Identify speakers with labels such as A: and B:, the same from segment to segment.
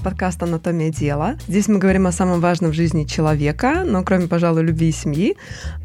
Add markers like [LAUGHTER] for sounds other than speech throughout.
A: подкаст «Анатомия дела». Здесь мы говорим о самом важном в жизни человека, но кроме, пожалуй, любви и семьи,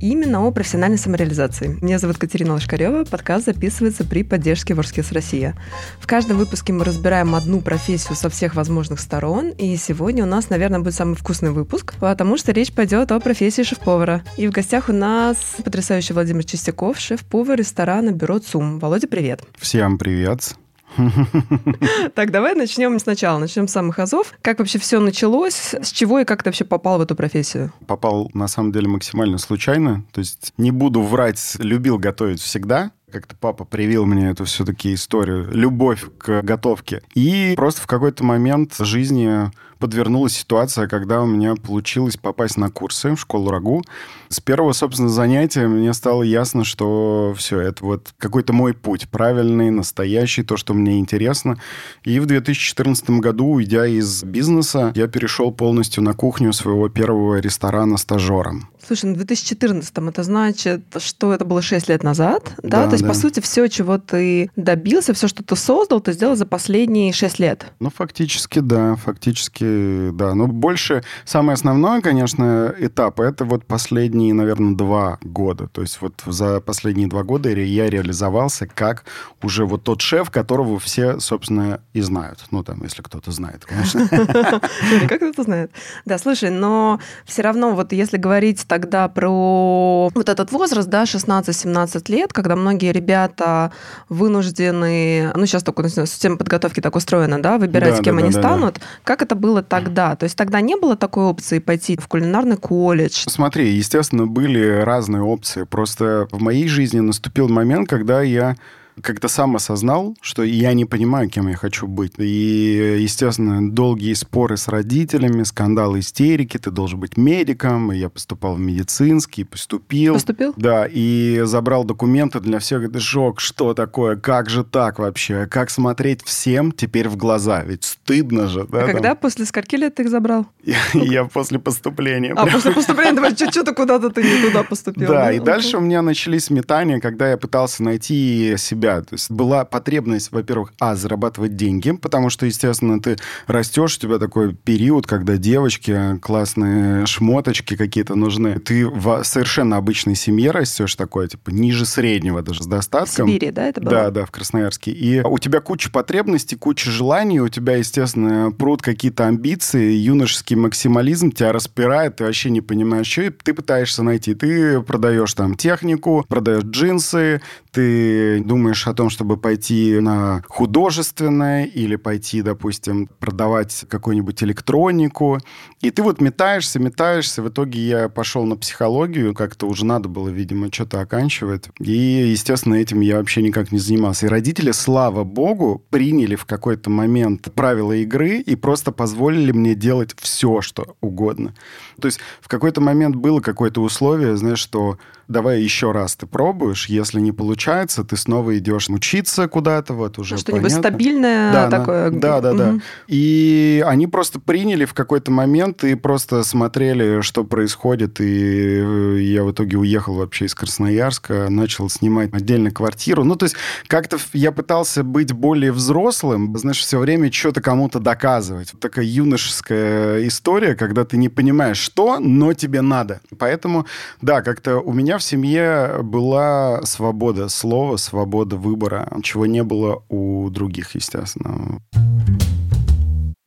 A: именно о профессиональной самореализации. Меня зовут Катерина Лошкарева, подкаст записывается при поддержке Ворскис Россия. В каждом выпуске мы разбираем одну профессию со всех возможных сторон, и сегодня у нас, наверное, будет самый вкусный выпуск, потому что речь пойдет о профессии шеф-повара. И в гостях у нас потрясающий Владимир Чистяков, шеф-повар ресторана «Бюро ЦУМ». Володя, привет.
B: Всем привет. [LAUGHS]
A: Так, давай начнем сначала, начнем с самых азов. Как вообще все началось? С чего и как ты вообще попал в эту профессию?
B: Попал, на самом деле, максимально случайно. То есть не буду врать, любил готовить всегда как-то папа привил мне эту все-таки историю, любовь к готовке. И просто в какой-то момент жизни подвернулась ситуация, когда у меня получилось попасть на курсы в школу РАГУ. С первого, собственно, занятия мне стало ясно, что все, это вот какой-то мой путь, правильный, настоящий, то, что мне интересно. И в 2014 году, уйдя из бизнеса, я перешел полностью на кухню своего первого ресторана стажером.
A: Слушай, ну 2014 это значит, что это было 6 лет назад, да? да То есть, да. по сути, все, чего ты добился, все, что ты создал, ты сделал за последние 6 лет.
B: Ну, фактически, да, фактически, да. Но больше, самое основное, конечно, этап, это вот последние, наверное, два года. То есть вот за последние два года я реализовался как уже вот тот шеф, которого все, собственно, и знают. Ну, там, если кто-то знает, конечно. [LAUGHS]
A: Как кто-то знает. Да, слушай, но все равно вот если говорить тогда про вот этот возраст, да, 16-17 лет, когда многие ребята вынуждены, ну, сейчас только система подготовки так устроена, да, выбирать, да, кем да, они да, станут. Да. Как это было тогда? То есть тогда не было такой опции пойти в кулинарный колледж?
B: Смотри, естественно, были разные опции. Просто в моей жизни наступил момент, когда я как-то сам осознал, что я не понимаю, кем я хочу быть. И, естественно, долгие споры с родителями, скандалы, истерики. Ты должен быть медиком. И я поступал в медицинский, поступил.
A: Поступил?
B: Да, и забрал документы для всех. Это шок, что такое, как же так вообще? Как смотреть всем теперь в глаза? Ведь стыдно же.
A: Да, а когда, там? после скольки лет ты их забрал?
B: Я после поступления.
A: А, после поступления? Давай, что-то куда-то ты не туда поступил.
B: Да, и дальше у меня начались метания, когда я пытался найти себя себя. То есть была потребность, во-первых, а, зарабатывать деньги, потому что, естественно, ты растешь, у тебя такой период, когда девочки, классные шмоточки какие-то нужны. Ты в совершенно обычной семье растешь такой, типа, ниже среднего даже с достатком.
A: В Сибири, да, это было?
B: Да, да, в Красноярске. И у тебя куча потребностей, куча желаний, у тебя, естественно, пруд какие-то амбиции, юношеский максимализм тебя распирает, ты вообще не понимаешь, что, и ты пытаешься найти. Ты продаешь там технику, продаешь джинсы, ты думаешь о том, чтобы пойти на художественное или пойти, допустим, продавать какую-нибудь электронику. И ты вот метаешься, метаешься. В итоге я пошел на психологию. Как-то уже надо было, видимо, что-то оканчивать. И, естественно, этим я вообще никак не занимался. И родители, слава богу, приняли в какой-то момент правила игры и просто позволили мне делать все, что угодно. То есть в какой-то момент было какое-то условие, знаешь, что давай еще раз ты пробуешь, если не получается, ты снова идешь учиться куда-то, вот уже
A: Что-нибудь стабильное
B: да,
A: такое.
B: Да, да, да. Угу. И они просто приняли в какой-то момент и просто смотрели, что происходит, и э, я в итоге уехал вообще из Красноярска, начал снимать отдельно квартиру. Ну, то есть как-то я пытался быть более взрослым, знаешь, все время что-то кому-то доказывать. Такая юношеская история, когда ты не понимаешь, что, но тебе надо. Поэтому, да, как-то у меня в семье была свобода слова, свобода выбора, чего не было у других, естественно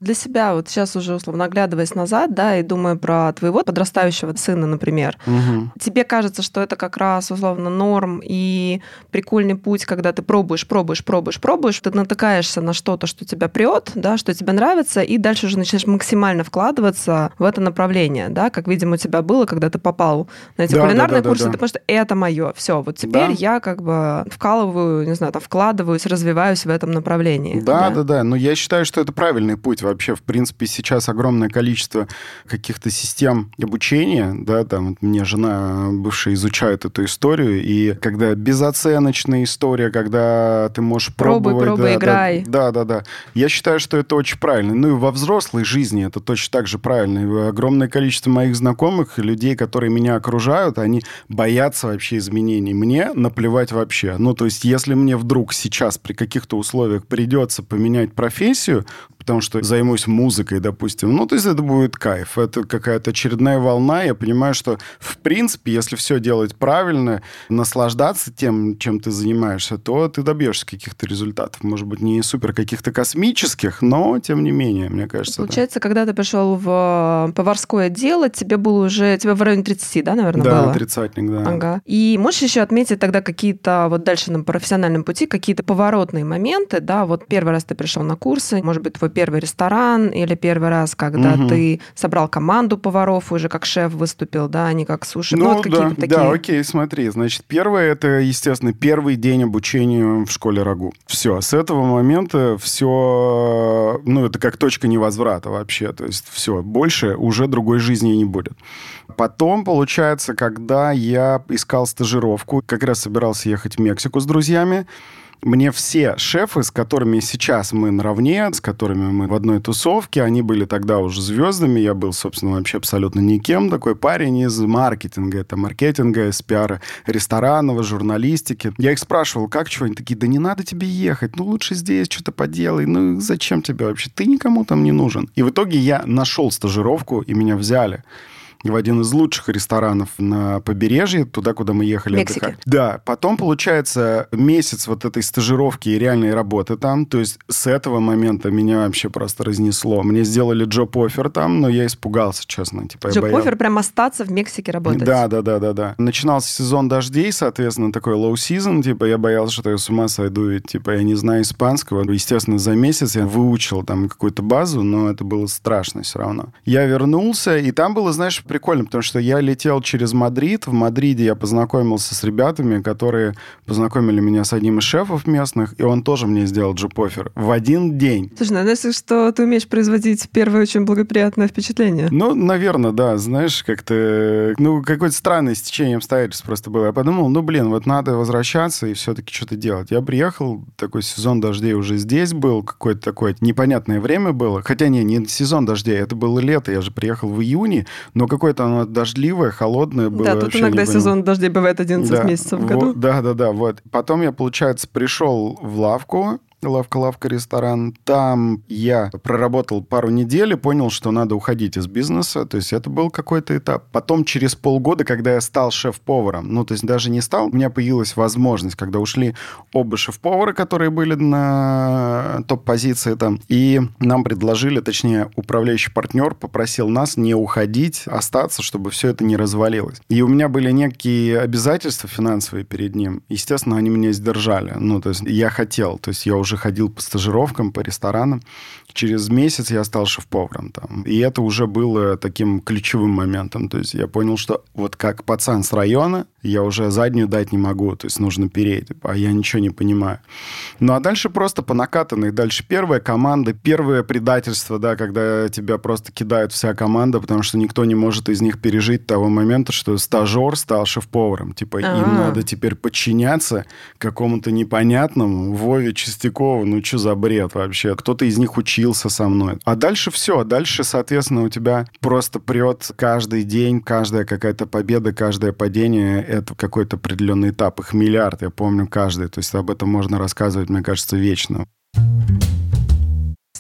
A: для себя, вот сейчас уже условно оглядываясь назад, да, и думая про твоего подрастающего сына, например, угу. тебе кажется, что это как раз условно норм и прикольный путь, когда ты пробуешь, пробуешь, пробуешь, пробуешь, ты натыкаешься на что-то, что тебя прет, да, что тебе нравится, и дальше уже начинаешь максимально вкладываться в это направление, да, как, видимо, у тебя было, когда ты попал на эти да, кулинарные да, да, курсы, да, да. ты понимаешь, что это мое, все, вот теперь да. я как бы вкалываю, не знаю, там, вкладываюсь, развиваюсь в этом направлении.
B: Да, да, да, да, но я считаю, что это правильный путь вообще в принципе, сейчас огромное количество каких-то систем обучения, да, там вот мне жена бывшая изучает эту историю, и когда безоценочная история, когда ты можешь пробовать...
A: Пробуй, пробуй,
B: да,
A: играй.
B: Да, да, да. Я считаю, что это очень правильно. Ну и во взрослой жизни это точно так же правильно. И огромное количество моих знакомых, людей, которые меня окружают, они боятся вообще изменений. Мне наплевать вообще. Ну, то есть, если мне вдруг сейчас при каких-то условиях придется поменять профессию, потому что займусь музыкой, допустим. Ну, то есть это будет кайф. Это какая-то очередная волна. Я понимаю, что, в принципе, если все делать правильно, наслаждаться тем, чем ты занимаешься, то ты добьешься каких-то результатов. Может быть, не супер каких-то космических, но, тем не менее, мне кажется.
A: Получается, да. когда ты пришел в поварское дело, тебе было уже, тебе в районе 30, да, наверное,
B: да,
A: было?
B: Да, тридцатник, да.
A: Ага. И можешь еще отметить тогда какие-то вот дальше на профессиональном пути, какие-то поворотные моменты, да, вот первый раз ты пришел на курсы, может быть, твой первый ресторан или первый раз, когда угу. ты собрал команду поваров, уже как шеф выступил, да, а не как суши.
B: Ну, ну вот да, такие... да, окей, смотри, значит, первое, это, естественно, первый день обучения в школе Рагу. Все, с этого момента все, ну, это как точка невозврата вообще, то есть все, больше уже другой жизни не будет. Потом, получается, когда я искал стажировку, как раз собирался ехать в Мексику с друзьями, мне все шефы, с которыми сейчас мы наравне, с которыми мы в одной тусовке, они были тогда уже звездами. Я был, собственно, вообще абсолютно никем. Такой парень из маркетинга. Это маркетинга, из пиара ресторанного, журналистики. Я их спрашивал, как чего? Они такие, да не надо тебе ехать. Ну, лучше здесь что-то поделай. Ну, зачем тебе вообще? Ты никому там не нужен. И в итоге я нашел стажировку, и меня взяли в один из лучших ресторанов на побережье, туда, куда мы ехали
A: Мексики.
B: отдыхать. Да, потом, получается, месяц вот этой стажировки и реальной работы там, то есть с этого момента меня вообще просто разнесло. Мне сделали job offer там, но я испугался, честно. Типа,
A: джоб-офер прям остаться в Мексике работать?
B: Да, да, да, да, да. Начинался сезон дождей, соответственно, такой low season, типа я боялся, что я с ума сойду, и, типа я не знаю испанского. Естественно, за месяц я выучил там какую-то базу, но это было страшно все равно. Я вернулся, и там было, знаешь, прикольно, потому что я летел через Мадрид. В Мадриде я познакомился с ребятами, которые познакомили меня с одним из шефов местных, и он тоже мне сделал джип-офер в один день.
A: Слушай, ну, если что ты умеешь производить первое очень благоприятное впечатление.
B: Ну, наверное, да. Знаешь, как-то... Ну, какое-то странное стечение обстоятельств просто было. Я подумал, ну, блин, вот надо возвращаться и все-таки что-то делать. Я приехал, такой сезон дождей уже здесь был, какое-то такое непонятное время было. Хотя не, не сезон дождей, это было лето, я же приехал в июне, но какое-то оно дождливое, холодное было.
A: Да, тут иногда сезон дождей бывает 11 да, месяцев в году.
B: Да, да, да, вот. Потом я, получается, пришел в лавку, Лавка-лавка ресторан. Там я проработал пару недель и понял, что надо уходить из бизнеса. То есть это был какой-то этап. Потом через полгода, когда я стал шеф-поваром, ну, то есть даже не стал, у меня появилась возможность, когда ушли оба шеф-повара, которые были на топ-позиции там, и нам предложили, точнее, управляющий партнер попросил нас не уходить, остаться, чтобы все это не развалилось. И у меня были некие обязательства финансовые перед ним. Естественно, они меня сдержали. Ну, то есть я хотел, то есть я уже уже ходил по стажировкам, по ресторанам. Через месяц я стал шеф-поваром там. И это уже было таким ключевым моментом. То есть я понял, что вот как пацан с района, я уже заднюю дать не могу. То есть нужно переть, а я ничего не понимаю. Ну а дальше просто по накатанной. Дальше первая команда, первое предательство, да, когда тебя просто кидает вся команда, потому что никто не может из них пережить того момента, что стажер стал шеф-поваром. Типа А-а-а. им надо теперь подчиняться какому-то непонятному Вове Чистякову. Ну что за бред вообще? Кто-то из них учил учился со мной. А дальше все. Дальше, соответственно, у тебя просто прет каждый день, каждая какая-то победа, каждое падение — это какой-то определенный этап. Их миллиард, я помню каждый. То есть об этом можно рассказывать, мне кажется, вечно.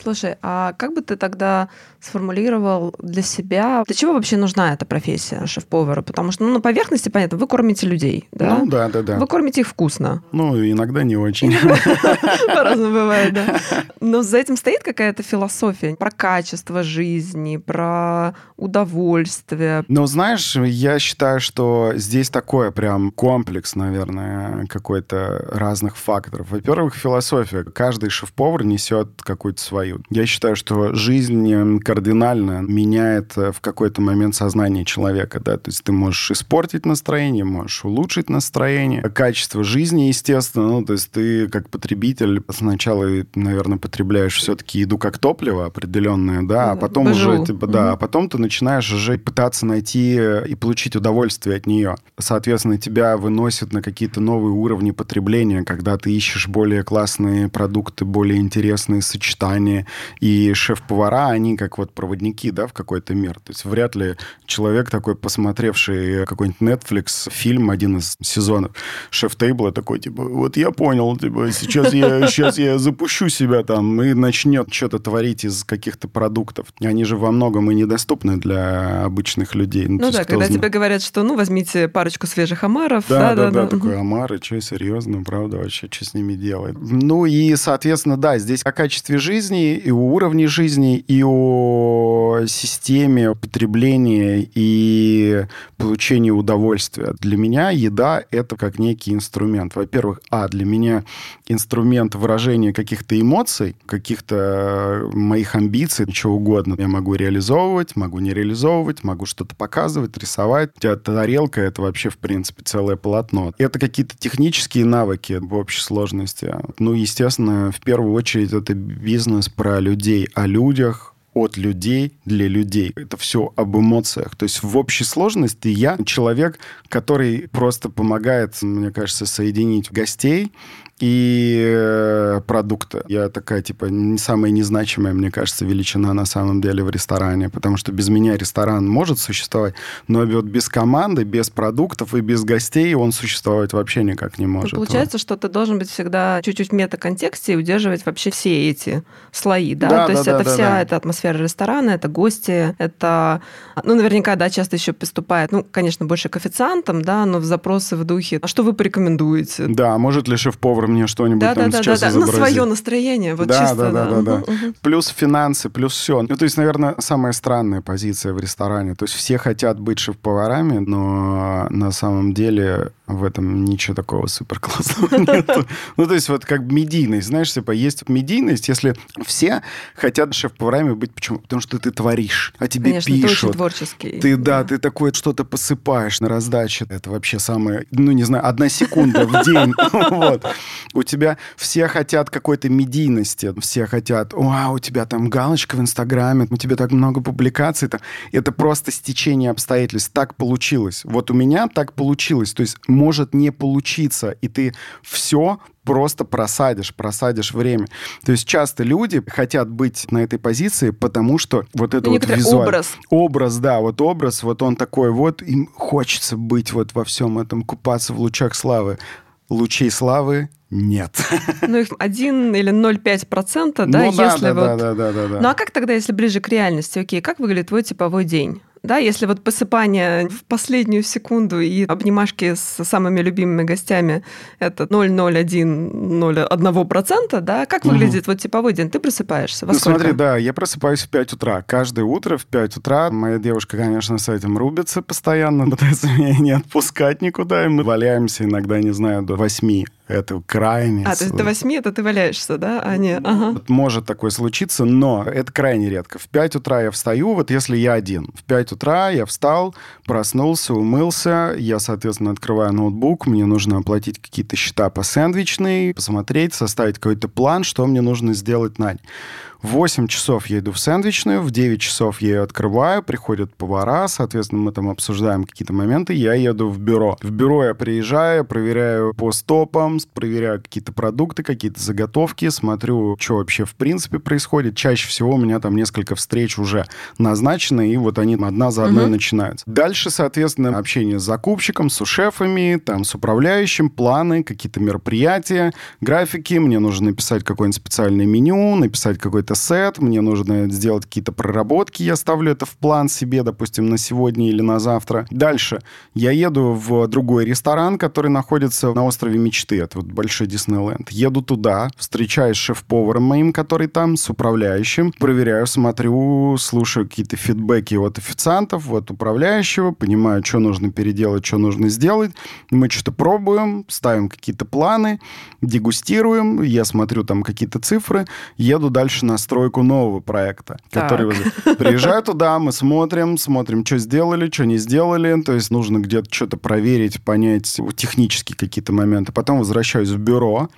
A: Слушай, а как бы ты тогда сформулировал для себя, для чего вообще нужна эта профессия шеф-повара? Потому что ну, на поверхности, понятно, вы кормите людей, да?
B: Ну, да, да, да.
A: Вы кормите их вкусно.
B: Ну, иногда не очень. [LAUGHS]
A: По-разному бывает, да. Но за этим стоит какая-то философия про качество жизни, про удовольствие.
B: Ну, знаешь, я считаю, что здесь такое прям комплекс, наверное, какой-то разных факторов. Во-первых, философия. Каждый шеф-повар несет какую-то свою Я считаю, что жизнь кардинально меняет э, в какой-то момент сознание человека, да, то есть ты можешь испортить настроение, можешь улучшить настроение, качество жизни, естественно, ну, то есть ты как потребитель сначала, наверное, потребляешь все-таки еду как топливо определенное, да, а потом Божу. уже, типа, да, угу. а потом ты начинаешь уже пытаться найти и получить удовольствие от нее. Соответственно, тебя выносят на какие-то новые уровни потребления, когда ты ищешь более классные продукты, более интересные сочетания, И шеф-повара, они как вот проводники, да, в какой-то мир. То есть вряд ли человек такой, посмотревший какой-нибудь Netflix фильм, один из сезонов шеф-тейбла, такой, типа, вот я понял, типа, сейчас я, [LAUGHS] сейчас я запущу себя там и начнет что-то творить из каких-то продуктов. Они же во многом и недоступны для обычных людей.
A: Ну, ну да, когда знает. тебе говорят, что, ну, возьмите парочку свежих омаров.
B: Да, да, да, да, да. такой омары, что, серьезно, правда, вообще, что с ними делать? Ну и, соответственно, да, здесь о качестве жизни и о уровне жизни, и о системе потребления и получения удовольствия. Для меня еда — это как некий инструмент. Во-первых, а, для меня инструмент выражения каких-то эмоций, каких-то моих амбиций, чего угодно. Я могу реализовывать, могу не реализовывать, могу что-то показывать, рисовать. У тебя тарелка — это вообще, в принципе, целое полотно. Это какие-то технические навыки в общей сложности. Ну, естественно, в первую очередь это бизнес про людей, о людях, от людей для людей. Это все об эмоциях. То есть в общей сложности я человек, который просто помогает, мне кажется, соединить гостей и э, продукты. Я такая, типа, не самая незначимая, мне кажется, величина на самом деле в ресторане, потому что без меня ресторан может существовать, но вот без команды, без продуктов и без гостей он существовать вообще никак не может.
A: Ну, получается, вот. что ты должен быть всегда чуть-чуть в метаконтексте и удерживать вообще все эти слои, да? да То да, есть да, это да, вся да. эта атмосфера ресторана, это гости, это, ну, наверняка, да, часто еще поступает, ну, конечно, больше к официантам, да, но в запросы в духе, а что вы порекомендуете?
B: Да, может ли шеф-повар мне что-нибудь да, там да, сейчас да, да.
A: На свое настроение, вот
B: да,
A: чисто.
B: Да, да, да, да. Угу, угу. Плюс финансы, плюс все. Ну, то есть, наверное, самая странная позиция в ресторане. То есть все хотят быть шеф-поварами, но на самом деле в этом ничего такого супер классного [LAUGHS] нет. Ну, то есть вот как медийность, знаешь, типа есть медийность, если все хотят шеф-поварами быть, почему? Потому что ты творишь, а тебе
A: Конечно,
B: пишут.
A: ты очень творческий.
B: Ты, да, ты такое что-то посыпаешь на раздаче. Это вообще самое, ну, не знаю, одна секунда в день. [LAUGHS] Вот. У тебя все хотят какой-то медийности, все хотят, вау, у тебя там галочка в Инстаграме, у тебя так много публикаций. Это просто стечение обстоятельств. Так получилось. Вот у меня так получилось. То есть может не получиться, и ты все просто просадишь, просадишь время. То есть часто люди хотят быть на этой позиции, потому что вот это вот визуал...
A: Образ.
B: Образ, да, вот образ, вот он такой вот, им хочется быть вот во всем этом, купаться в лучах славы. Лучей славы нет.
A: Ну, их 1 или 0,5%, да, ну, если
B: да,
A: вот...
B: Да, да, да, да, да.
A: Ну, а как тогда, если ближе к реальности? Окей, как выглядит твой типовой день? Да, если вот посыпание в последнюю секунду и обнимашки с самыми любимыми гостями это 0,01%, да, как выглядит угу. вот типовой день? Ты просыпаешься во
B: ну,
A: сколько?
B: смотри, да, я просыпаюсь в 5 утра. Каждое утро в 5 утра. Моя девушка, конечно, с этим рубится постоянно, [LAUGHS] пытается меня не отпускать никуда, и мы валяемся иногда, не знаю, до 8 это крайне...
A: А, то есть до 8 это ты валяешься, да? А не... ага.
B: Вот может такое случиться, но это крайне редко. В 5 утра я встаю, вот если я один. В 5 утра я встал, проснулся, умылся, я, соответственно, открываю ноутбук, мне нужно оплатить какие-то счета по сэндвичной, посмотреть, составить какой-то план, что мне нужно сделать на день. В 8 часов я иду в сэндвичную, в 9 часов я ее открываю, приходят повара, соответственно, мы там обсуждаем какие-то моменты, я еду в бюро. В бюро я приезжаю, проверяю по стопам, проверяю какие-то продукты, какие-то заготовки, смотрю, что вообще в принципе происходит. Чаще всего у меня там несколько встреч уже назначены, и вот они одна за одной угу. начинаются. Дальше, соответственно, общение с закупщиком, с шефами, там, с управляющим, планы, какие-то мероприятия, графики. Мне нужно написать какое-нибудь специальное меню, написать какой-то какой-то сет, мне нужно сделать какие-то проработки, я ставлю это в план себе, допустим, на сегодня или на завтра. Дальше я еду в другой ресторан, который находится на острове Мечты, это вот Большой Диснейленд. Еду туда, встречаюсь с шеф-поваром моим, который там, с управляющим, проверяю, смотрю, слушаю какие-то фидбэки от официантов, от управляющего, понимаю, что нужно переделать, что нужно сделать. Мы что-то пробуем, ставим какие-то планы, дегустируем, я смотрю там какие-то цифры, еду дальше на стройку нового проекта, так. который приезжаю туда, мы смотрим, смотрим, что сделали, что не сделали, то есть нужно где-то что-то проверить, понять технические какие-то моменты. Потом возвращаюсь в бюро,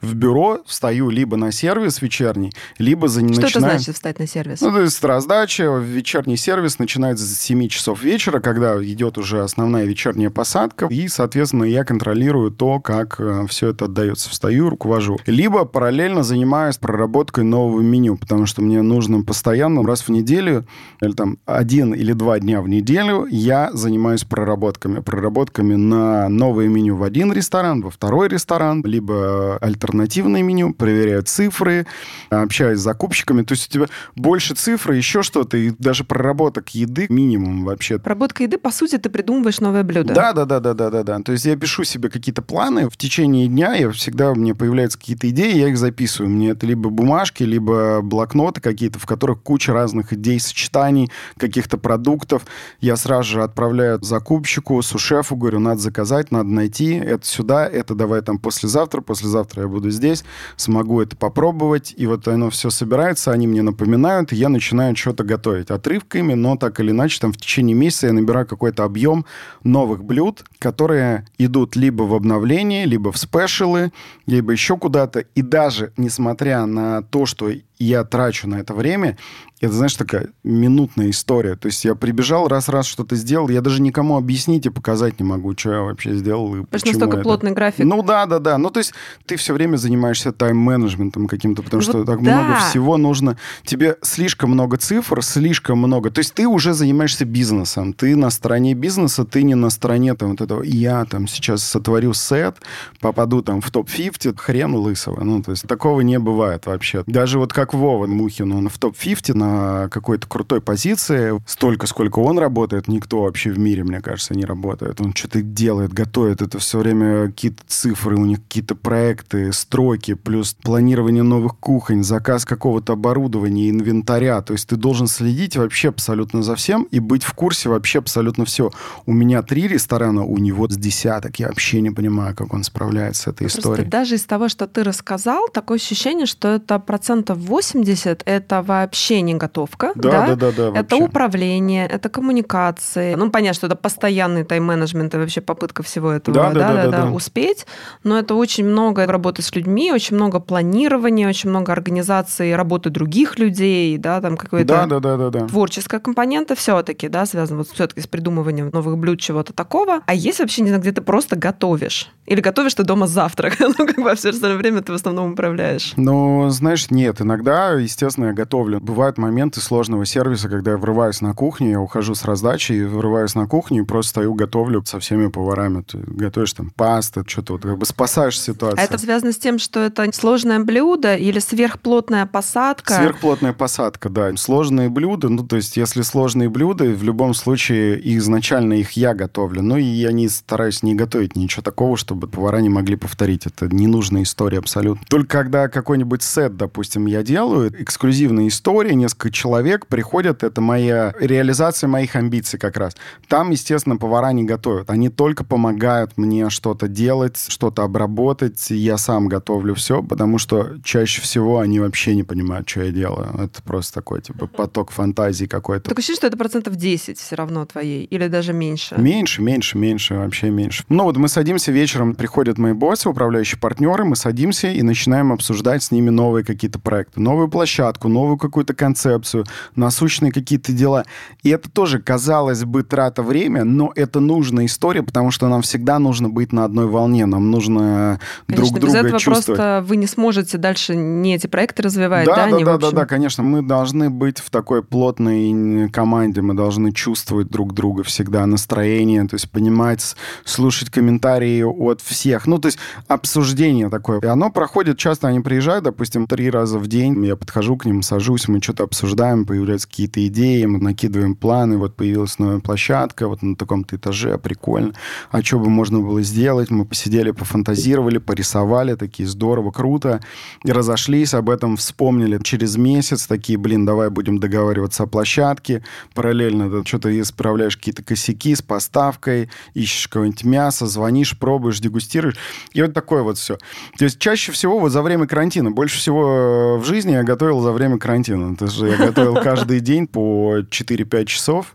B: в бюро, встаю либо на сервис вечерний, либо за...
A: Что
B: начинаю...
A: это значит встать на сервис?
B: Ну, то есть раздача, вечерний сервис начинается с 7 часов вечера, когда идет уже основная вечерняя посадка, и, соответственно, я контролирую то, как э, все это отдается. Встаю, руковожу. Либо параллельно занимаюсь проработкой нового меню, потому что мне нужно постоянно раз в неделю, или там один или два дня в неделю я занимаюсь проработками. Проработками на новое меню в один ресторан, во второй ресторан, либо альтернативное меню, проверяю цифры, общаюсь с закупщиками. То есть у тебя больше цифр, еще что-то, и даже проработок еды минимум вообще.
A: Проработка еды, по сути, ты придумываешь новое блюдо.
B: Да, да, да, да, да, да, да. То есть я пишу себе какие-то планы в течение дня, я всегда у меня появляются какие-то идеи, я их записываю. Мне это либо бумажки, либо блокноты какие-то, в которых куча разных идей, сочетаний, каких-то продуктов. Я сразу же отправляю закупщику, сушефу, говорю, надо заказать, надо найти, это сюда, это давай там послезавтра, послезавтра я буду здесь, смогу это попробовать. И вот оно все собирается, они мне напоминают, и я начинаю что-то готовить отрывками, но так или иначе там в течение месяца я набираю какой-то объем новых блюд, которые идут либо в обновление, либо в спешилы, либо еще куда-то. И даже несмотря на то, что я трачу на это время, это, знаешь, такая минутная история. То есть я прибежал, раз-раз что-то сделал, я даже никому объяснить и показать не могу, что я вообще сделал и
A: Потому что настолько
B: это.
A: плотный график.
B: Ну да, да, да. Ну то есть ты все время занимаешься тайм-менеджментом каким-то, потому
A: Вот
B: что так
A: да.
B: много всего нужно. Тебе слишком много цифр, слишком много. То есть ты уже занимаешься бизнесом. Ты на стороне бизнеса, ты не на стороне там вот этого. Я там сейчас сотворю сет, попаду там в топ-50, хрен лысого. Ну то есть такого не бывает вообще. Даже вот как Вова Мухин, он в топ-50 на какой-то крутой позиции. Столько, сколько он работает, никто вообще в мире, мне кажется, не работает. Он что-то делает, готовит. Это все время какие-то цифры, у них какие-то проекты, строки, плюс планирование новых кухонь, заказ какого-то оборудования, инвентаря. То есть ты должен следить вообще абсолютно за всем и быть в курсе вообще абсолютно все. У меня три ресторана, у него с десяток. Я вообще не понимаю, как он справляется с этой
A: Просто
B: историей.
A: даже из того, что ты рассказал, такое ощущение, что это процентов 80 это вообще не готовка.
B: Да, да, да, да.
A: Это
B: вообще.
A: управление, это коммуникации. Ну, понятно, что это постоянный тайм-менеджмент и вообще попытка всего этого
B: Да, да, да, да, да.
A: успеть. Но это очень много работы с людьми, очень много планирования, очень много организации работы других людей, да, там какой-то
B: Да, да, да, да, да.
A: творческая компонента все-таки, да, связана вот все-таки с придумыванием новых блюд, чего-то такого. А есть вообще, не знаю, где ты просто готовишь? Или готовишь ты дома завтрак? [LAUGHS] ну, как бы а все остальное время ты в основном управляешь.
B: Ну, знаешь, нет. Иногда, естественно, я готовлю. Бывают моменты сложного сервиса, когда я врываюсь на кухню, я ухожу с раздачи, и врываюсь на кухню и просто стою, готовлю со всеми поварами. Ты готовишь там пасты, что-то вот как бы спасаешь ситуацию.
A: А это связано с тем, что это сложное блюдо или сверхплотная посадка?
B: Сверхплотная посадка, да. Сложные блюда, ну, то есть, если сложные блюда, в любом случае, изначально их я готовлю. Ну, и я не стараюсь не готовить ничего такого, чтобы повара не могли повторить. Это ненужная история абсолютно. Только когда какой-нибудь сет, допустим, я делаю, эксклюзивная история, несколько человек приходят, это моя реализация моих амбиций как раз. Там, естественно, повара не готовят. Они только помогают мне что-то делать, что-то обработать. Я сам готовлю все, потому что чаще всего они вообще не понимают, что я делаю. Это просто такой, типа, поток фантазии какой-то.
A: Такое ощущение, что это процентов 10 все равно твоей, или даже меньше.
B: Меньше, меньше, меньше, вообще меньше. Ну вот мы садимся вечером, приходят мои боссы, управляющие партнеры, мы садимся и начинаем обсуждать с ними новые какие-то проекты, новую площадку, новую какую-то концепцию, насущные какие-то дела. И это тоже, казалось бы, трата времени, но это нужная история, потому что нам всегда нужно быть на одной волне, нам нужно
A: Конечно,
B: друг
A: без
B: друга
A: этого
B: чувствовать.
A: просто вы не сможете дальше не эти проекты развивать, да?
B: Да, да,
A: в
B: да, да, да, конечно. Мы должны быть в такой плотной команде, мы должны чувствовать друг друга всегда, настроение, то есть понимать, слушать комментарии от всех. Ну, то есть обсуждение такое. И оно проходит часто, они приезжают, допустим, три раза в день, я подхожу к ним, сажусь, мы что-то обсуждаем, появляются какие-то идеи, мы накидываем планы, вот появилась новая площадка, вот на таком-то этаже, прикольно. А что бы можно было сделать? Мы посидели, пофантазировали, порисовали, такие здорово, круто. И разошлись, об этом вспомнили через месяц, такие, блин, давай будем договариваться о площадке. Параллельно ты что-то исправляешь какие-то косяки с поставкой, ищешь какое-нибудь мясо, звонишь, пробуешь, дегустируешь. И вот такое вот все. То есть чаще всего вот за время карантина, больше всего в жизни я готовил за время карантина. То есть я готовил каждый день по 4-5 часов.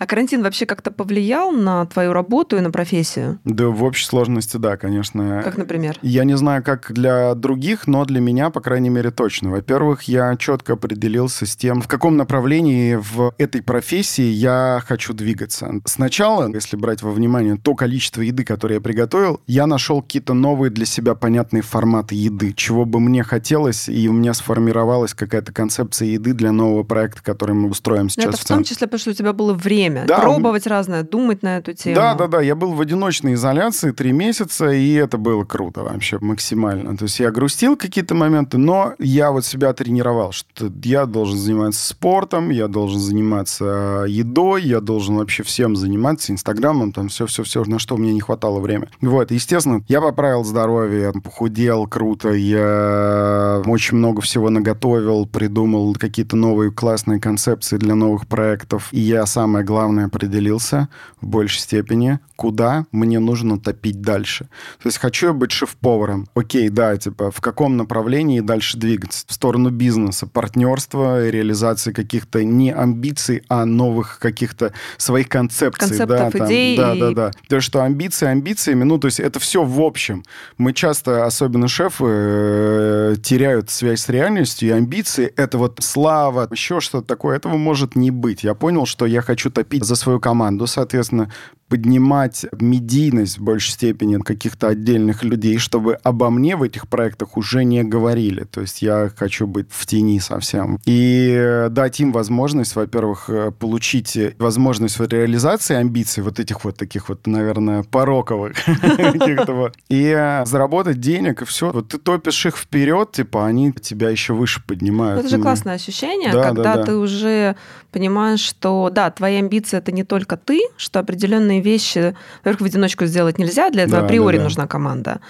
A: А карантин вообще как-то повлиял на твою работу и на профессию?
B: Да, в общей сложности, да, конечно.
A: Как, например?
B: Я не знаю, как для других, но для меня, по крайней мере, точно. Во-первых, я четко определился с тем, в каком направлении в этой профессии я хочу двигаться. Сначала, если брать во внимание то количество еды, которое я приготовил, я нашел какие-то новые для себя понятные форматы еды, чего бы мне хотелось, и у меня сформировалась какая-то концепция еды для нового проекта, который мы устроим сейчас.
A: Но это в том числе, потому что у тебя было время да, пробовать разное, думать на эту тему.
B: Да, да, да. Я был в одиночной изоляции три месяца, и это было круто вообще максимально. То есть я грустил какие-то моменты, но я вот себя тренировал, что я должен заниматься спортом, я должен заниматься едой, я должен вообще всем заниматься, инстаграмом, там все-все-все, на что мне не хватало времени. Вот, естественно, я поправил здоровье, похудел круто, я очень много всего наготовил, придумал какие-то новые классные концепции для новых проектов. И я, самое главное, определился в большей степени, куда мне нужно топить дальше. То есть хочу я быть шеф-поваром. Окей, да, типа, в каком направлении дальше двигаться? В сторону бизнеса, партнерства, реализации каких-то не амбиций, а новых каких-то своих концепций.
A: Концептов,
B: да,
A: идей.
B: Там, да, да, да. То что амбиции амбициями, ну, то есть это все в общем. Мы часто, особенно шефы, э, теряют связь с реальностью, и амбиции — это вот слава, еще что-то такое. Этого может не быть. Я понял, что я хочу топить за свою команду, соответственно, поднимать медийность в большей степени каких-то отдельных людей, чтобы обо мне в этих проектах уже не говорили. То есть я хочу быть в тени совсем. И дать им возможность, во-первых, э, получить возможность реализации амбиций вот этих вот таких вот, наверное, пороковых [LAUGHS] и заработать денег, и все. Вот ты топишь их вперед, типа, они тебя еще выше поднимают.
A: Это же классное ощущение, когда ты уже понимаешь, что, да, твои амбиции — это не только ты, что определенные вещи, во-первых, в одиночку сделать нельзя, для этого да, априори да, да. нужна команда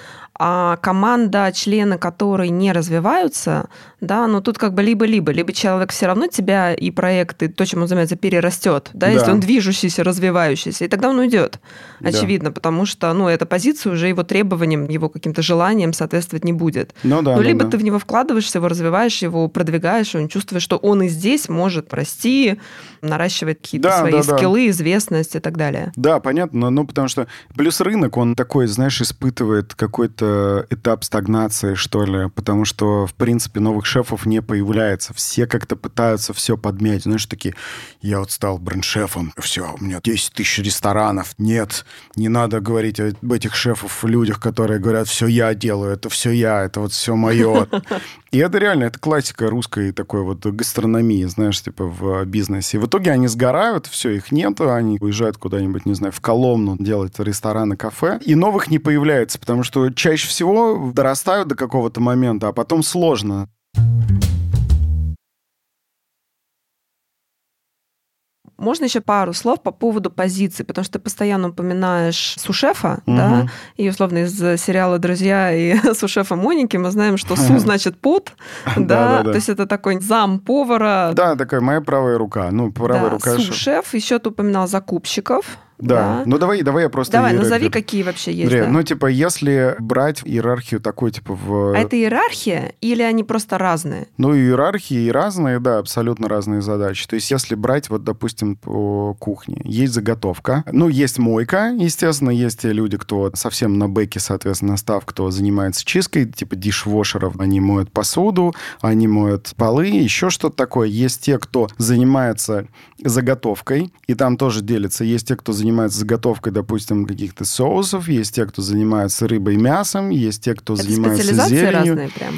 A: а команда, члены которой не развиваются, да, но тут как бы либо-либо, либо человек все равно тебя и проекты, то, чем он занимается, перерастет, да, да. если он движущийся, развивающийся, и тогда он уйдет, очевидно, да. потому что, ну, эта позиция уже его требованиям, его каким-то желаниям соответствовать не будет.
B: Ну, да,
A: ну, либо
B: да.
A: ты в него вкладываешься, его развиваешь, его продвигаешь, и он чувствует, что он и здесь может расти, наращивать какие-то да, свои да, скиллы, да. известность и так далее.
B: Да, понятно, ну, потому что плюс рынок, он такой, знаешь, испытывает какой-то этап стагнации, что ли, потому что, в принципе, новых шефов не появляется. Все как-то пытаются все подмять. Знаешь, такие, я вот стал бренд-шефом, все, у меня 10 тысяч ресторанов. Нет, не надо говорить об этих шефов, людях, которые говорят, все я делаю, это все я, это вот все мое. [LAUGHS] И это реально, это классика русской такой вот гастрономии, знаешь, типа в бизнесе. И в итоге они сгорают, все, их нету, они уезжают куда-нибудь, не знаю, в Коломну делать рестораны, кафе. И новых не появляется, потому что чаще всего дорастают до какого-то момента, а потом сложно.
A: Можно еще пару слов по поводу позиции, потому что ты постоянно упоминаешь сушефа, угу. да, и условно из сериала «Друзья» и [LAUGHS] сушефа Моники мы знаем, что су [LAUGHS] значит пот, да, то есть это такой зам повара.
B: Да, такая моя правая рука, ну, правая рука.
A: Сушеф, еще ты упоминал закупщиков,
B: да. да. Ну давай, давай я просто.
A: Давай, назови, какие вообще есть.
B: Андрей, да. Ну, типа, если брать иерархию такой, типа, в.
A: А это иерархия или они просто разные?
B: Ну, иерархии разные, да, абсолютно разные задачи. То есть, если брать, вот, допустим, по кухне, есть заготовка, ну, есть мойка, естественно, есть те люди, кто совсем на бэке, соответственно, став, кто занимается чисткой, типа дишвошеров, они моют посуду, они моют полы, еще что-то такое. Есть те, кто занимается заготовкой, и там тоже делится. Есть те, кто занимается занимаются заготовкой, допустим, каких-то соусов, есть те, кто занимается рыбой и мясом, есть те, кто
A: Это
B: занимается зеленью.
A: разные прям?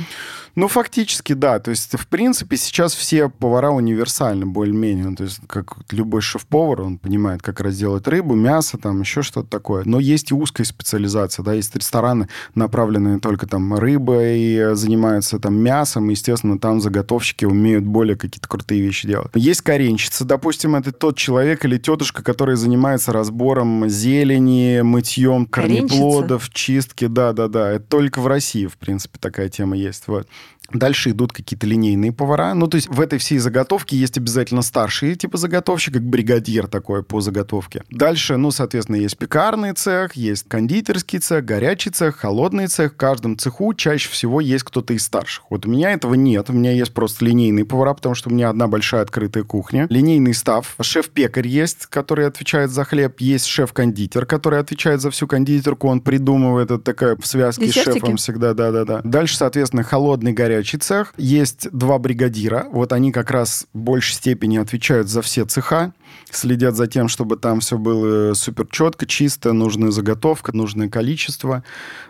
B: Ну, фактически, да. То есть, в принципе, сейчас все повара универсальны более-менее. Ну, то есть, как любой шеф-повар, он понимает, как разделать рыбу, мясо, там, еще что-то такое. Но есть и узкая специализация, да, есть рестораны, направленные только там рыбой, занимаются там мясом, естественно, там заготовщики умеют более какие-то крутые вещи делать. Есть коренщица, допустим, это тот человек или тетушка, который занимается разбором зелени, мытьем корнеплодов, чистки, да-да-да. Это только в России, в принципе, такая тема есть. Вот. Дальше идут какие-то линейные повара. Ну, то есть в этой всей заготовке есть обязательно старший типа заготовщик, как бригадир такой по заготовке. Дальше, ну, соответственно, есть пекарный цех, есть кондитерский цех, горячий цех, холодный цех. В каждом цеху чаще всего есть кто-то из старших. Вот у меня этого нет. У меня есть просто линейные повара, потому что у меня одна большая открытая кухня. Линейный став. Шеф-пекарь есть, который отвечает за хлеб. Есть шеф-кондитер, который отвечает за всю кондитерку. Он придумывает это такая в связке
A: Десертики?
B: с шефом всегда. Да-да-да. Дальше, соответственно, холодный, горячий цех. Есть два бригадира. Вот они как раз в большей степени отвечают за все цеха следят за тем, чтобы там все было супер четко, чисто, нужная заготовка, нужное количество.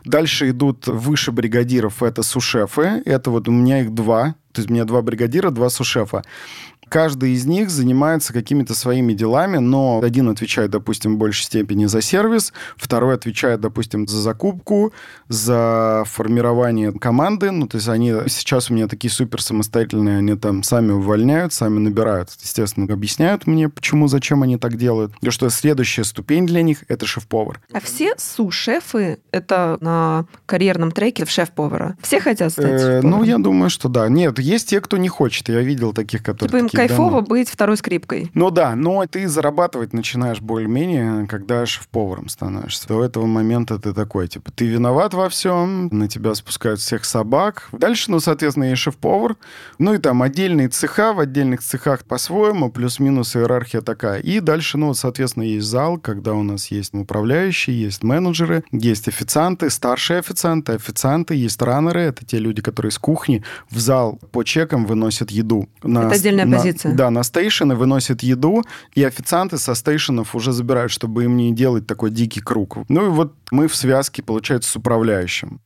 B: Дальше идут выше бригадиров, это сушефы. Это вот у меня их два. То есть у меня два бригадира, два сушефа. Каждый из них занимается какими-то своими делами, но один отвечает, допустим, в большей степени за сервис, второй отвечает, допустим, за закупку, за формирование команды. Ну, то есть они сейчас у меня такие супер самостоятельные, они там сами увольняют, сами набирают. Естественно, объясняют мне, почему, зачем они так делают. И что следующая ступень для них — это шеф-повар.
A: А все су-шефы — это на карьерном треке в шеф-повара? Все хотят стать
B: Э? Ну, я думаю, что да. Нет, есть те, кто не хочет. Я видел таких, которые
A: Типа
B: такие, «Да
A: кайфово
B: ну».
A: быть второй скрипкой.
B: Ну да, но ты зарабатывать начинаешь более-менее, когда шеф-поваром становишься. До этого момента ты такой, типа, ты виноват во всем, на тебя спускают всех собак. Дальше, ну, соответственно, есть шеф-повар. Ну и там отдельные цеха, в отдельных цехах по-своему, плюс-минус иерархия такая. И дальше, ну, соответственно, есть зал, когда у нас есть управляющие, есть менеджеры, есть официанты, старшие официанты, официанты, есть раннеры, это те люди, которые с кухни в зал по чекам выносят еду. На
A: Это отдельная
B: на-
A: позиция.
B: Да, на стейшены выносят еду, и официанты со стейшенов уже забирают, чтобы им не делать такой дикий круг. Ну и вот мы в связке, получается, с управляющим.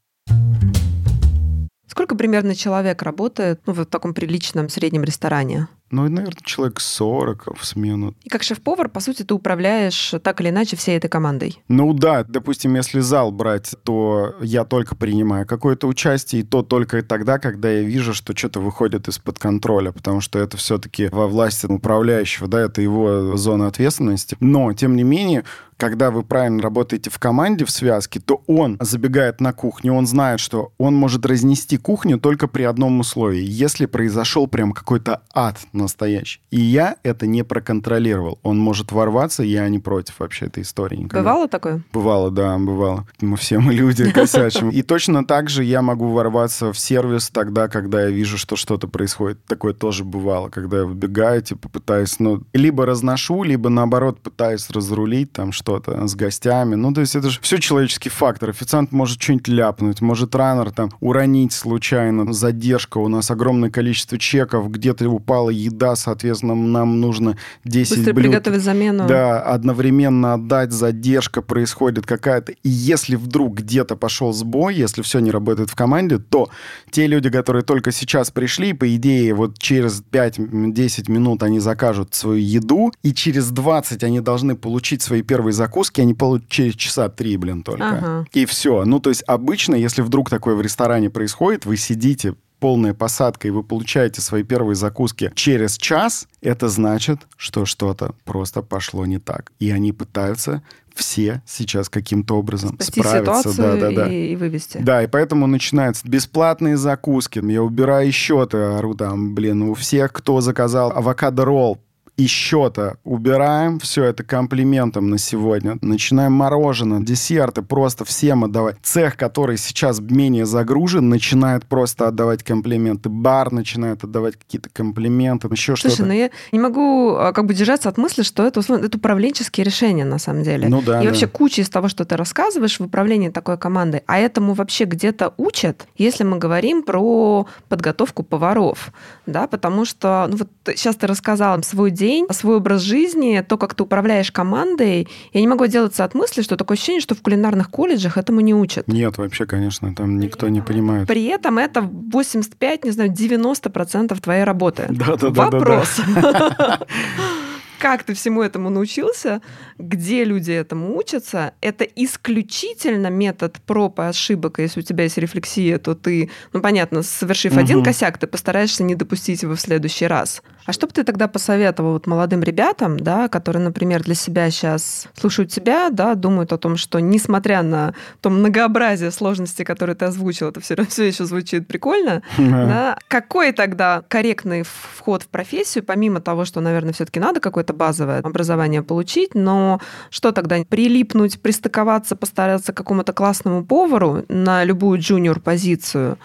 A: Сколько примерно человек работает ну, в таком приличном среднем ресторане?
B: Ну, и, наверное, человек 40 в смену.
A: И как шеф-повар, по сути, ты управляешь так или иначе всей этой командой.
B: Ну да, допустим, если зал брать, то я только принимаю какое-то участие, и то только тогда, когда я вижу, что что-то выходит из-под контроля, потому что это все-таки во власти управляющего, да, это его зона ответственности. Но, тем не менее, когда вы правильно работаете в команде, в связке, то он забегает на кухню, он знает, что он может разнести кухню только при одном условии, если произошел прям какой-то ад настоящий. И я это не проконтролировал. Он может ворваться, я не против вообще этой истории. никогда.
A: Бывало такое?
B: Бывало, да, бывало. Мы все мы люди [LAUGHS] косячим. И точно так же я могу ворваться в сервис тогда, когда я вижу, что что-то происходит. Такое тоже бывало, когда я выбегаю, типа пытаюсь, ну, либо разношу, либо наоборот пытаюсь разрулить там что-то с гостями. Ну, то есть это же все человеческий фактор. Официант может что-нибудь ляпнуть, может раннер там уронить случайно, задержка, у нас огромное количество чеков, где-то упала еда, соответственно, нам нужно 10
A: Быстро
B: блюд.
A: приготовить замену.
B: Да, одновременно отдать, задержка происходит какая-то. И если вдруг где-то пошел сбой, если все не работает в команде, то те люди, которые только сейчас пришли, по идее, вот через 5-10 минут они закажут свою еду, и через 20 они должны получить свои первые закуски, они получат через часа 3, блин, только.
A: Ага.
B: И все. Ну, то есть обычно, если вдруг такое в ресторане происходит, вы сидите полная посадка, и вы получаете свои первые закуски через час, это значит, что что-то просто пошло не так. И они пытаются все сейчас каким-то образом
A: Спасти
B: справиться.
A: ситуацию
B: да, да, да.
A: И, и вывести.
B: Да, и поэтому начинаются бесплатные закуски. Я убираю счеты, ору там, блин, у всех, кто заказал авокадо-ролл, и счета убираем, все это комплиментом на сегодня. Начинаем мороженое, десерты, просто всем отдавать. Цех, который сейчас менее загружен, начинает просто отдавать комплименты. Бар начинает отдавать какие-то комплименты, еще
A: Слушай,
B: что-то.
A: ну я не могу а, как бы держаться от мысли, что это, условно, это управленческие решения на самом деле.
B: Ну да,
A: И
B: да.
A: вообще куча из того, что ты рассказываешь в управлении такой командой, а этому вообще где-то учат, если мы говорим про подготовку поваров, да, потому что, ну вот сейчас ты рассказала свой день, свой образ жизни, то, как ты управляешь командой, я не могу отделаться от мысли, что такое ощущение, что в кулинарных колледжах этому не учат.
B: Нет, вообще, конечно, там никто не понимает.
A: При этом это 85, не знаю, 90% твоей работы.
B: Да-да-да-да-да.
A: Вопрос. [LAUGHS] как ты всему этому научился, где люди этому учатся. Это исключительно метод проб и ошибок. Если у тебя есть рефлексия, то ты, ну понятно, совершив угу. один косяк, ты постараешься не допустить его в следующий раз. А что бы ты тогда посоветовал вот молодым ребятам, да, которые, например, для себя сейчас слушают тебя, да, думают о том, что несмотря на то многообразие сложностей, которые ты озвучил, это все, все еще звучит прикольно, да, какой тогда корректный вход в профессию, помимо того, что, наверное, все-таки надо какое-то базовое образование получить, но что тогда? Прилипнуть, пристыковаться, постараться к какому-то классному повару на любую джуниор-позицию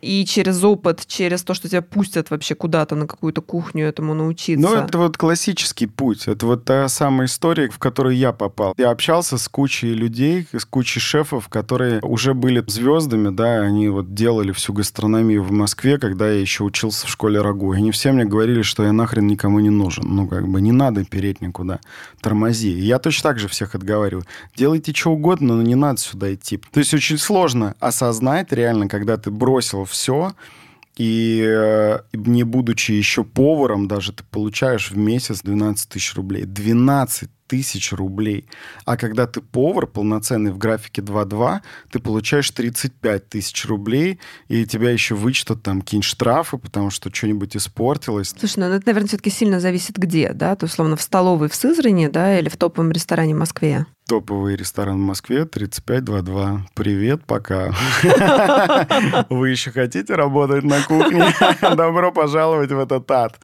A: и через опыт, через то, что тебя пустят вообще куда-то на какую-то кухню этому научиться.
B: Ну, это вот классический путь. Это вот та самая история, в которую я попал. Я общался с кучей людей, с кучей шефов, которые уже были звездами, да, они вот делали всю гастрономию в Москве, когда я еще учился в школе РАГУ. И они все мне говорили, что я нахрен никому не нужен. Ну, как бы не надо переть никуда. Тормози. И я точно так же всех отговариваю. Делайте что угодно, но не надо сюда идти. То есть очень сложно осознать реально, когда ты бросил все, и э, не будучи еще поваром даже, ты получаешь в месяц 12 тысяч рублей. 12 тысяч рублей. А когда ты повар полноценный в графике 2.2, ты получаешь 35 тысяч рублей, и тебя еще вычтут там какие-нибудь штрафы, потому что что-нибудь испортилось.
A: Слушай, ну это, наверное, все-таки сильно зависит где, да? То, условно, в столовой в Сызрани, да, или в топовом ресторане в Москве?
B: Топовый ресторан в Москве 3522. Привет, пока. [LAUGHS] Вы еще хотите работать на кухне? [LAUGHS] Добро пожаловать в этот ад.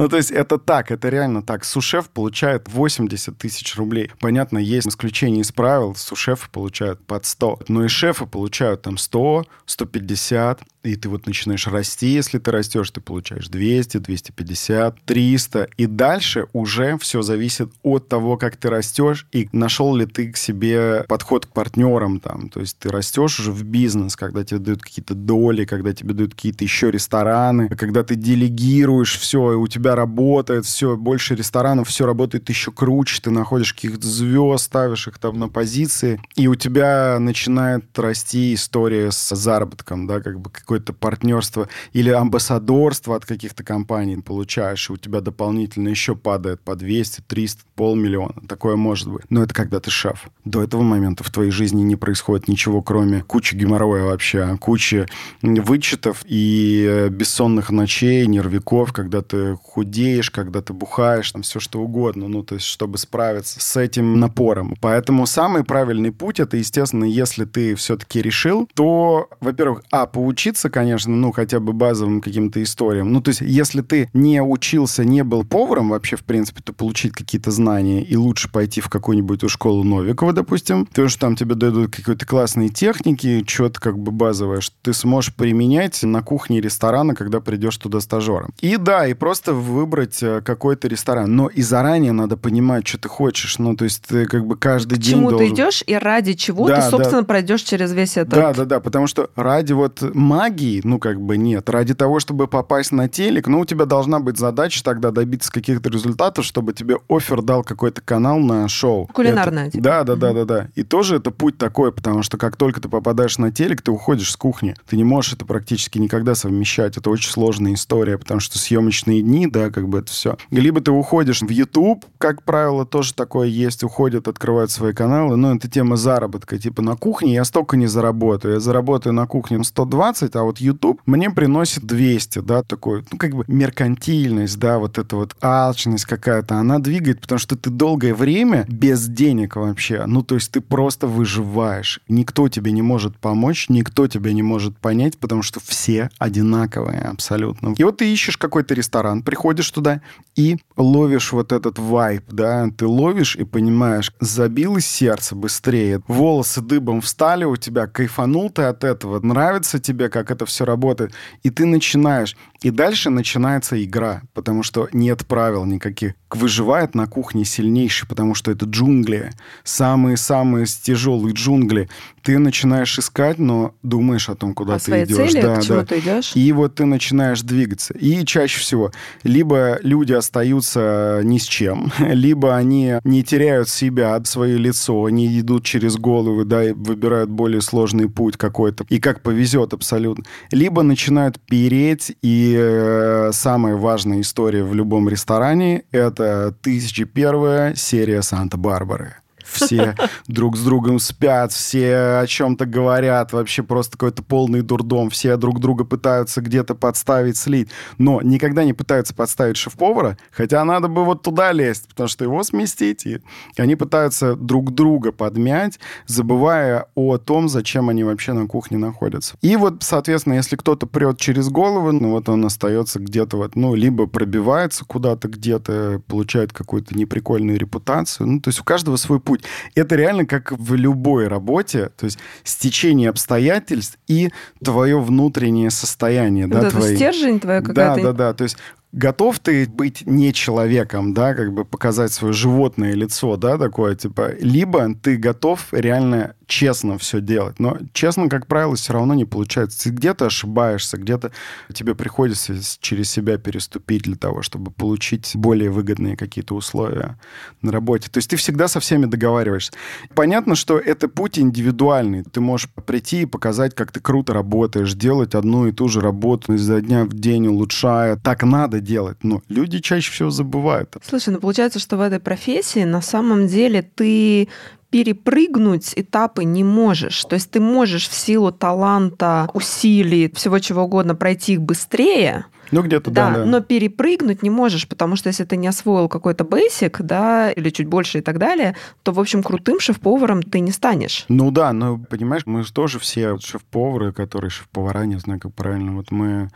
B: Ну, то есть это так, это реально так. Сушеф получает 80 тысяч рублей. Понятно, есть исключение из правил. Сушефы получают под 100. Но и шефы получают там 100, 150. И ты вот начинаешь расти, если ты растешь, ты получаешь 200, 250, 300. И дальше уже все зависит от того, как ты растешь и нашел ли ты к себе подход к партнерам там. То есть ты растешь уже в бизнес, когда тебе дают какие-то доли, когда тебе дают какие-то еще рестораны, когда ты делегируешь все, и у тебя работает все, больше ресторанов, все работает еще круче, ты находишь каких-то звезд, ставишь их там на позиции, и у тебя начинает расти история с заработком, да, как бы какое-то партнерство или амбассадорство от каких-то компаний получаешь, и у тебя дополнительно еще падает по 200, 300, полмиллиона. Такое может быть. Но это когда ты шеф. До этого момента в твоей жизни не происходит ничего, кроме кучи геморроя вообще, кучи вычетов и э, бессонных ночей, нервиков, когда ты худеешь, когда ты бухаешь, там все что угодно, ну, то есть, чтобы справиться с этим напором. Поэтому самый правильный путь, это, естественно, если ты все-таки решил, то, во-первых, а, поучиться, конечно, ну, хотя бы базовым каким-то историям. Ну, то есть, если ты не учился, не был поваром вообще, в принципе, то получить какие-то знания и лучше пойти в какую-нибудь школу Новикова, допустим, то, что там тебе дадут какие-то классные техники, что-то как бы базовое, что ты сможешь применять на кухне ресторана, когда придешь туда стажером. И да, и просто выбрать э, какой-то ресторан. Но и заранее надо понимать, что ты хочешь. Ну, то есть ты как бы каждый К день
A: чему
B: должен...
A: ты идешь и ради чего да, ты, собственно, да. пройдешь через весь этот...
B: Да, да, да, потому что ради вот магии, ну, как бы нет. Ради того, чтобы попасть на телек, ну, у тебя должна быть задача тогда добиться каких-то результатов, чтобы тебе офер дал какой-то канал на шоу.
A: Кулинарное. Это...
B: Типа. Да, да, да, да, да. И тоже это путь такой, потому что как только ты попадаешь на телек, ты уходишь с кухни. Ты не можешь это практически никогда совмещать. Это очень сложная история, потому что съемочные дни, да, как бы это все. Либо ты уходишь в YouTube, как правило, тоже такое есть, уходят, открывают свои каналы, но это тема заработка. Типа на кухне я столько не заработаю. Я заработаю на кухне 120, а вот YouTube мне приносит 200, да, такой, ну, как бы меркантильность, да, вот эта вот алчность какая-то, она двигает, потому что ты долгое время без денег вообще, ну, то есть ты просто выживаешь. Никто тебе не может помочь, никто тебя не может понять, потому что все одинаковые абсолютно. И вот ты ищешь какой-то ресторан, приходишь туда и ловишь вот этот вайп, да, ты ловишь и понимаешь, забилось сердце быстрее, волосы дыбом встали у тебя, кайфанул ты от этого, нравится тебе, как это все работает, и ты начинаешь. И дальше начинается игра, потому что нет правил никаких. Выживает на кухне сильнейший, потому что это джунгли, самые-самые тяжелые джунгли. Ты начинаешь искать, но думаешь о том, куда
A: о
B: ты идешь.
A: Цели, да, да. ты идешь.
B: И вот ты начинаешь двигаться. И чаще всего либо люди остаются ни с чем, [LAUGHS] либо они не теряют себя, свое лицо, они идут через головы, да, и выбирают более сложный путь какой-то, и как повезет абсолютно. Либо начинают переть, и э, самая важная история в любом ресторане — это 1001 серия Санта-Барбары все друг с другом спят, все о чем-то говорят, вообще просто какой-то полный дурдом, все друг друга пытаются где-то подставить, слить, но никогда не пытаются подставить шеф-повара, хотя надо бы вот туда лезть, потому что его сместить, и они пытаются друг друга подмять, забывая о том, зачем они вообще на кухне находятся. И вот, соответственно, если кто-то прет через голову, ну вот он остается где-то вот, ну, либо пробивается куда-то где-то, получает какую-то неприкольную репутацию, ну, то есть у каждого свой путь быть. Это реально как в любой работе, то есть стечение обстоятельств и твое внутреннее состояние. Да,
A: это
B: твои...
A: стержень твоя какая-то.
B: Да, да, да. То есть готов ты быть не человеком, да, как бы показать свое животное лицо, да, такое, типа, либо ты готов реально честно все делать. Но честно, как правило, все равно не получается. Ты где-то ошибаешься, где-то тебе приходится через себя переступить для того, чтобы получить более выгодные какие-то условия на работе. То есть ты всегда со всеми договариваешься. Понятно, что это путь индивидуальный. Ты можешь прийти и показать, как ты круто работаешь, делать одну и ту же работу изо дня в день, улучшая. Так надо делать. Но люди чаще всего забывают.
A: Слушай, ну получается, что в этой профессии на самом деле ты перепрыгнуть этапы не можешь. То есть ты можешь в силу таланта, усилий, всего чего угодно пройти их быстрее,
B: ну, где-то, да,
A: да, да. Но перепрыгнуть не можешь, потому что если ты не освоил какой-то бейсик, да, или чуть больше и так далее, то, в общем, крутым шеф-поваром ты не станешь.
B: Ну да, но, понимаешь, мы же тоже все шеф-повары, которые шеф-повара, не знаю, как правильно, вот мы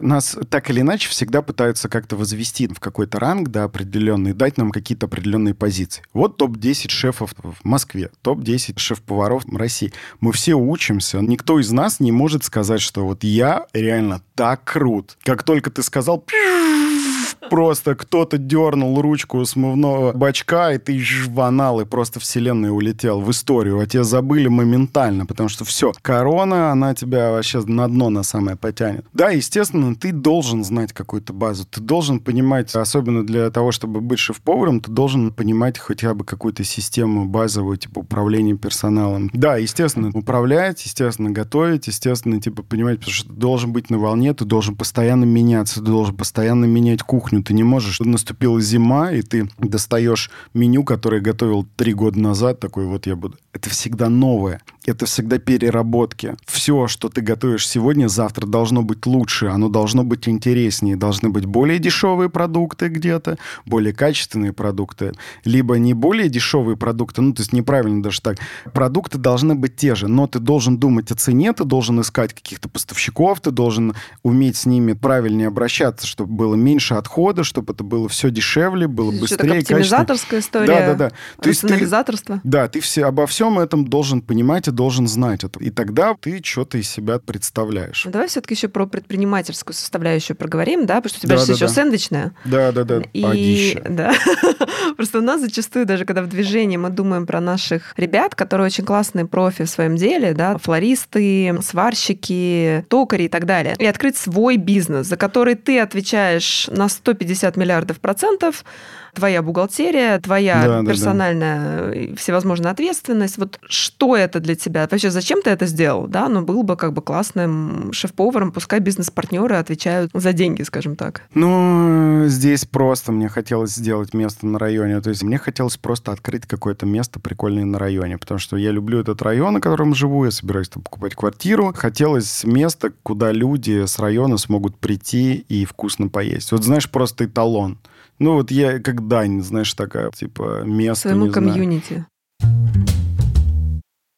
B: нас так или иначе всегда пытаются как-то возвести в какой-то ранг, да, определенный, дать нам какие-то определенные позиции. Вот топ-10 шефов в Москве, топ-10 шеф-поваров в России. Мы все учимся. Никто из нас не может сказать, что вот я реально так крут. Как только ты сказал, просто кто-то дернул ручку смывного бачка, и ты в анал, и просто вселенная улетел в историю. А тебя забыли моментально, потому что все, корона, она тебя вообще на дно на самое потянет. Да, естественно, ты должен знать какую-то базу, ты должен понимать, особенно для того, чтобы быть шеф-поваром, ты должен понимать хотя бы какую-то систему базовую, типа управления персоналом. Да, естественно, управлять, естественно, готовить, естественно, типа понимать, потому что ты должен быть на волне, ты должен постоянно меняться, ты должен постоянно менять кухню, ты не можешь. Наступила зима, и ты достаешь меню, которое готовил три года назад, такой вот я буду. Это всегда новое. Это всегда переработки. Все, что ты готовишь сегодня, завтра должно быть лучше, оно должно быть интереснее. Должны быть более дешевые продукты где-то, более качественные продукты. Либо не более дешевые продукты, ну, то есть неправильно даже так. Продукты должны быть те же, но ты должен думать о цене, ты должен искать каких-то поставщиков, ты должен уметь с ними правильнее обращаться, чтобы было меньше отходов, года, чтобы это было все дешевле, было быстрее,
A: Что оптимизаторская история. Да, да, да. То есть ты,
B: да, ты все, обо всем этом должен понимать и должен знать это. И тогда ты что-то из себя представляешь.
A: Ну, давай все-таки еще про предпринимательскую составляющую проговорим, да, потому что у тебя да, же да, еще да. сэндвичная.
B: Да, да, да.
A: И да. Просто у нас зачастую, даже когда в движении мы думаем про наших ребят, которые очень классные профи в своем деле, да, флористы, сварщики, токари и так далее, и открыть свой бизнес, за который ты отвечаешь на 100 150 миллиардов процентов, твоя бухгалтерия, твоя да, персональная да, да. всевозможная ответственность. Вот что это для тебя? Вообще, зачем ты это сделал? Да, ну, был бы как бы классным шеф-поваром, пускай бизнес-партнеры отвечают за деньги, скажем так.
B: Ну, здесь просто мне хотелось сделать место на районе. То есть мне хотелось просто открыть какое-то место прикольное на районе, потому что я люблю этот район, на котором живу, я собираюсь там покупать квартиру. Хотелось место, куда люди с района смогут прийти и вкусно поесть. Вот знаешь, просто эталон. Ну, вот я как дань, знаешь, такая, типа, место,
A: Своему комьюнити.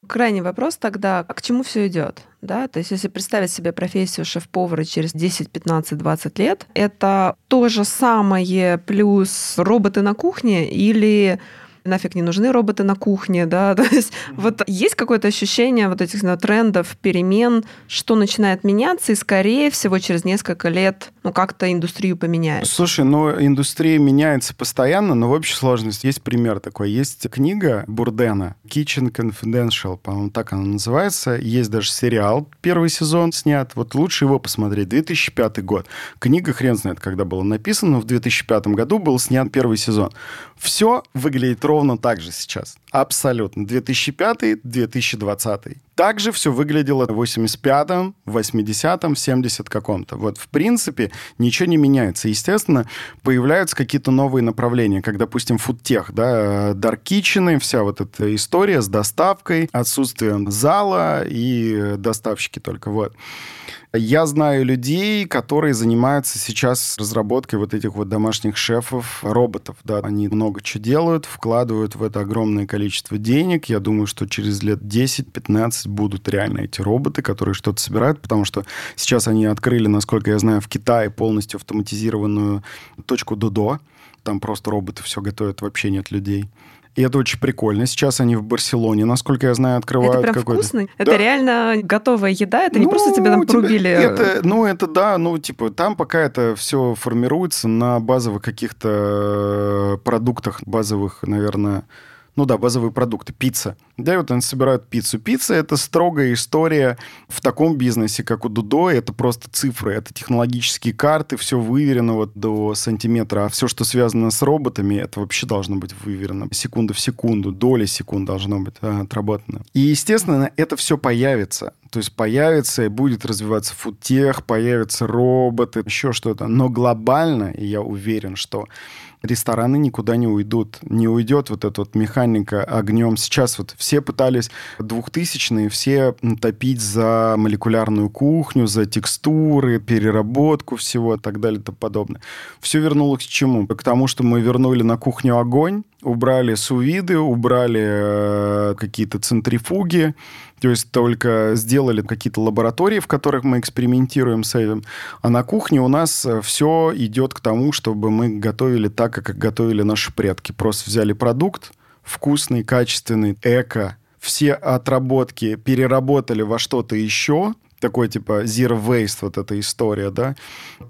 A: Крайний вопрос тогда, а к чему все идет? Да? То есть если представить себе профессию шеф-повара через 10, 15, 20 лет, это то же самое плюс роботы на кухне или нафиг не нужны роботы на кухне, [LAUGHS] да, то есть вот есть какое-то ощущение вот этих знаю, трендов, перемен, что начинает меняться, и скорее всего через несколько лет ну как-то индустрию поменяет.
B: Слушай, ну индустрия меняется постоянно, но в общей сложности есть пример такой. Есть книга Бурдена Kitchen Confidential, по-моему, так она называется. Есть даже сериал, первый сезон снят. Вот лучше его посмотреть. 2005 год. Книга хрен знает, когда была написана, но в 2005 году был снят первый сезон. Все выглядит ровно так же сейчас. Абсолютно. 2005-2020. Также все выглядело в 85-м, 80-м, 70 каком-то. Вот, в принципе, ничего не меняется. Естественно, появляются какие-то новые направления, как, допустим, фудтех, да, kitchen, вся вот эта история с доставкой, отсутствием зала и доставщики только, вот. Я знаю людей, которые занимаются сейчас разработкой вот этих вот домашних шефов, роботов. Да. Они много чего делают, вкладывают в это огромное количество денег. Я думаю, что через лет 10-15 будут реально эти роботы, которые что-то собирают, потому что сейчас они открыли, насколько я знаю, в Китае полностью автоматизированную точку Додо. Там просто роботы все готовят, вообще нет людей. И это очень прикольно. Сейчас они в Барселоне, насколько я знаю, открывают
A: Это прям вкусно? Да. Это реально готовая еда? Это ну, не просто тебя там порубили?
B: Это, ну, это да, ну, типа, там пока это все формируется на базовых каких-то э, продуктах, базовых, наверное, ну да, базовые продукты, пицца. Да, и вот они собирают пиццу. Пицца — это строгая история в таком бизнесе, как у Дудо. Это просто цифры, это технологические карты, все выверено вот до сантиметра. А все, что связано с роботами, это вообще должно быть выверено. Секунда в секунду, доля секунд должно быть а, отработано. И, естественно, это все появится. То есть появится и будет развиваться фудтех, появятся роботы, еще что-то. Но глобально, я уверен, что рестораны никуда не уйдут. Не уйдет вот эта вот механика огнем. Сейчас вот все пытались двухтысячные, все топить за молекулярную кухню, за текстуры, переработку всего и так далее и тому подобное. Все вернулось к чему? К тому, что мы вернули на кухню огонь, убрали сувиды, убрали э, какие-то центрифуги, то есть только сделали какие-то лаборатории, в которых мы экспериментируем с этим. А на кухне у нас э, все идет к тому, чтобы мы готовили так, как готовили наши предки. Просто взяли продукт вкусный, качественный, эко, все отработки переработали во что-то еще, такой типа zero waste вот эта история, да,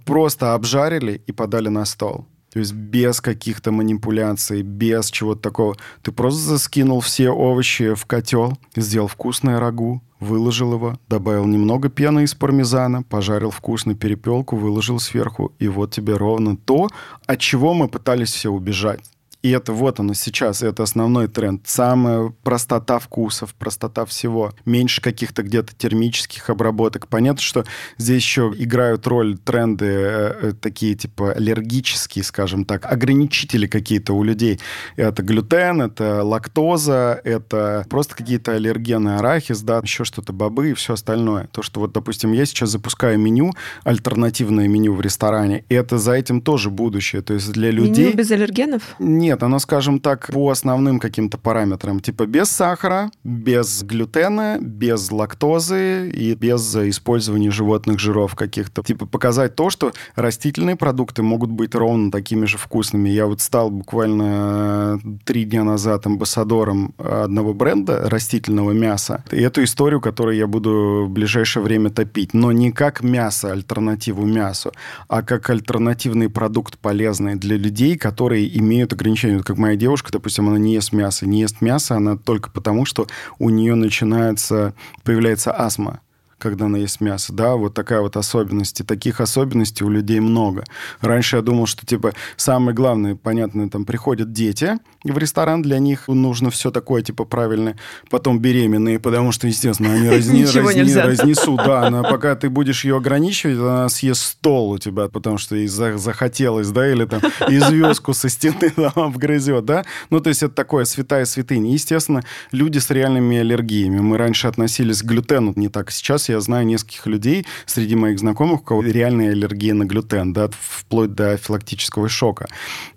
B: просто обжарили и подали на стол. То есть без каких-то манипуляций, без чего-то такого. Ты просто скинул все овощи в котел, сделал вкусное рагу, выложил его, добавил немного пены из пармезана, пожарил вкусно перепелку, выложил сверху, и вот тебе ровно то, от чего мы пытались все убежать. И это вот оно сейчас, это основной тренд. Самая простота вкусов, простота всего. Меньше каких-то где-то термических обработок. Понятно, что здесь еще играют роль тренды э, э, такие типа аллергические, скажем так, ограничители какие-то у людей. Это глютен, это лактоза, это просто какие-то аллергены, арахис, да, еще что-то, бобы и все остальное. То, что вот, допустим, я сейчас запускаю меню, альтернативное меню в ресторане, и это за этим тоже будущее. То есть для людей...
A: Меню без аллергенов?
B: Нет, нет, оно, скажем так, по основным каким-то параметрам. Типа без сахара, без глютена, без лактозы и без использования животных жиров каких-то. Типа показать то, что растительные продукты могут быть ровно такими же вкусными. Я вот стал буквально три дня назад амбассадором одного бренда растительного мяса. И эту историю, которую я буду в ближайшее время топить. Но не как мясо, альтернативу мясу, а как альтернативный продукт полезный для людей, которые имеют ограничения ограничения. Как моя девушка, допустим, она не ест мясо. Не ест мясо она только потому, что у нее начинается, появляется астма когда она ест мясо, да, вот такая вот особенность. И таких особенностей у людей много. Раньше я думал, что, типа, самое главное, понятно, там приходят дети в ресторан, для них нужно все такое, типа, правильное. Потом беременные, потому что, естественно, они [LAUGHS] разни, разни, разнесут, да, но пока ты будешь ее ограничивать, она съест стол у тебя, потому что ей захотелось, да, или там и звездку со стены [LAUGHS] там вгрызет, да. Ну, то есть это такое святая святыня. Естественно, люди с реальными аллергиями. Мы раньше относились к глютену не так. Сейчас я знаю нескольких людей среди моих знакомых, у кого реальная аллергия на глютен, да, вплоть до филактического шока.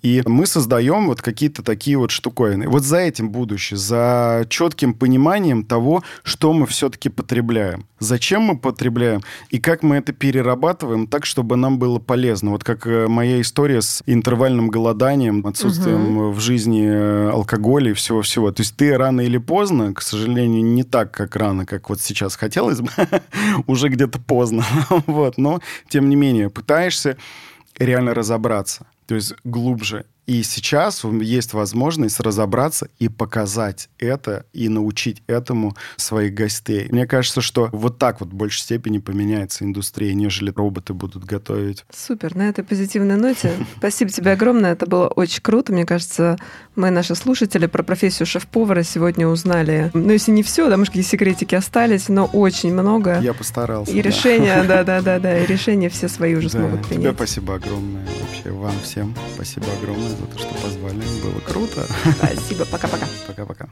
B: И мы создаем вот какие-то такие вот штуковины. Вот за этим будущее, за четким пониманием того, что мы все-таки потребляем, зачем мы потребляем и как мы это перерабатываем так, чтобы нам было полезно. Вот как э, моя история с интервальным голоданием, отсутствием угу. в жизни э, алкоголя и всего-всего. То есть ты рано или поздно, к сожалению, не так, как рано, как вот сейчас хотелось бы, [LAUGHS] [LAUGHS] уже где-то поздно. [LAUGHS] вот. Но, тем не менее, пытаешься реально разобраться. То есть глубже и сейчас есть возможность разобраться и показать это, и научить этому своих гостей. Мне кажется, что вот так вот в большей степени поменяется индустрия, нежели роботы будут готовить.
A: Супер. На этой позитивной ноте [LAUGHS] спасибо тебе огромное. Это было очень круто. Мне кажется, мы, наши слушатели, про профессию шеф-повара сегодня узнали. Ну, если не все, да, может, какие секретики остались, но очень много.
B: Я постарался.
A: И решения, [LAUGHS] да-да-да, и решения все свои уже смогут принять.
B: Тебе спасибо огромное. Вообще вам всем спасибо огромное за то, что позвали. Было круто.
A: Спасибо. Пока-пока.
B: Пока-пока.